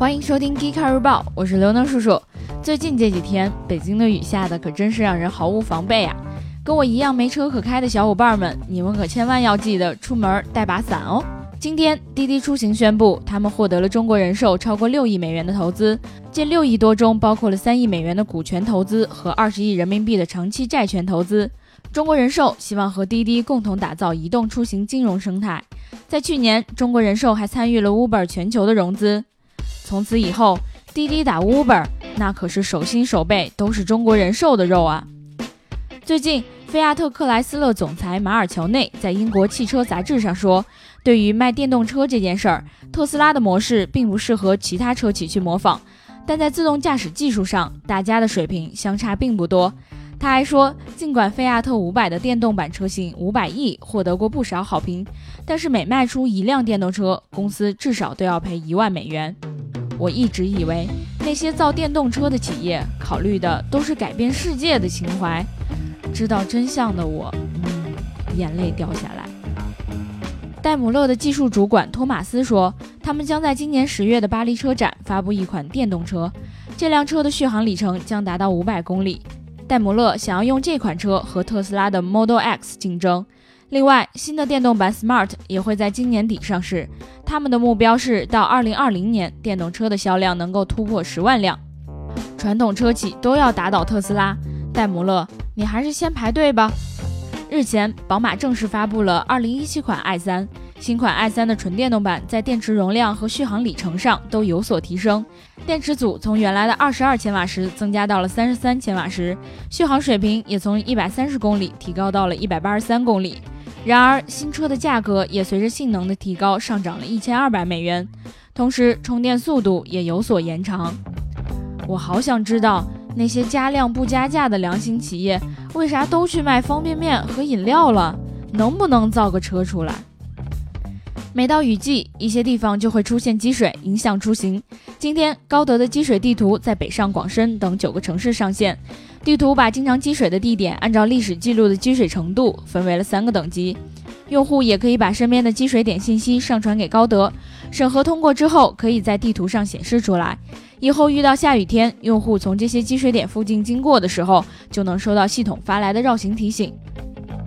欢迎收听《G 卡日报》，我是刘能叔叔。最近这几天，北京的雨下的可真是让人毫无防备啊！跟我一样没车可开的小伙伴们，你们可千万要记得出门带把伞哦。今天，滴滴出行宣布，他们获得了中国人寿超过六亿美元的投资，这六亿多中包括了三亿美元的股权投资和二十亿人民币的长期债权投资。中国人寿希望和滴滴共同打造移动出行金融生态。在去年，中国人寿还参与了 Uber 全球的融资。从此以后，滴滴打 Uber，那可是手心手背都是中国人寿的肉啊！最近，菲亚特克莱斯勒总裁马尔乔内在英国汽车杂志上说，对于卖电动车这件事儿，特斯拉的模式并不适合其他车企去模仿，但在自动驾驶技术上，大家的水平相差并不多。他还说，尽管菲亚特五百的电动版车型五百 E 获得过不少好评，但是每卖出一辆电动车，公司至少都要赔一万美元。我一直以为那些造电动车的企业考虑的都是改变世界的情怀，知道真相的我，嗯，眼泪掉下来。戴姆勒的技术主管托马斯说，他们将在今年十月的巴黎车展发布一款电动车，这辆车的续航里程将达到五百公里。戴姆勒想要用这款车和特斯拉的 Model X 竞争。另外，新的电动版 Smart 也会在今年底上市。他们的目标是到2020年，电动车的销量能够突破十万辆。传统车企都要打倒特斯拉，戴姆勒，你还是先排队吧。日前，宝马正式发布了2017款 i3。新款 i3 的纯电动版在电池容量和续航里程上都有所提升，电池组从原来的二十二千瓦时增加到了三十三千瓦时，续航水平也从一百三十公里提高到了一百八十三公里。然而，新车的价格也随着性能的提高上涨了一千二百美元，同时充电速度也有所延长。我好想知道那些加量不加价的良心企业为啥都去卖方便面和饮料了？能不能造个车出来？每到雨季，一些地方就会出现积水，影响出行。今天，高德的积水地图在北上广深等九个城市上线。地图把经常积水的地点按照历史记录的积水程度分为了三个等级。用户也可以把身边的积水点信息上传给高德，审核通过之后，可以在地图上显示出来。以后遇到下雨天，用户从这些积水点附近经过的时候，就能收到系统发来的绕行提醒。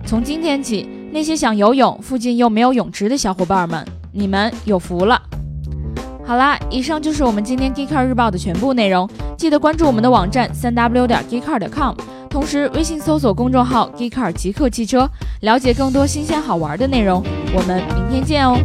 从今天起，那些想游泳、附近又没有泳池的小伙伴们，你们有福了。好啦，以上就是我们今天 Geekcar 日报的全部内容。记得关注我们的网站三 w 点 geekcar 点 com，同时微信搜索公众号 Geekcar 极客汽车，了解更多新鲜好玩的内容。我们明天见哦。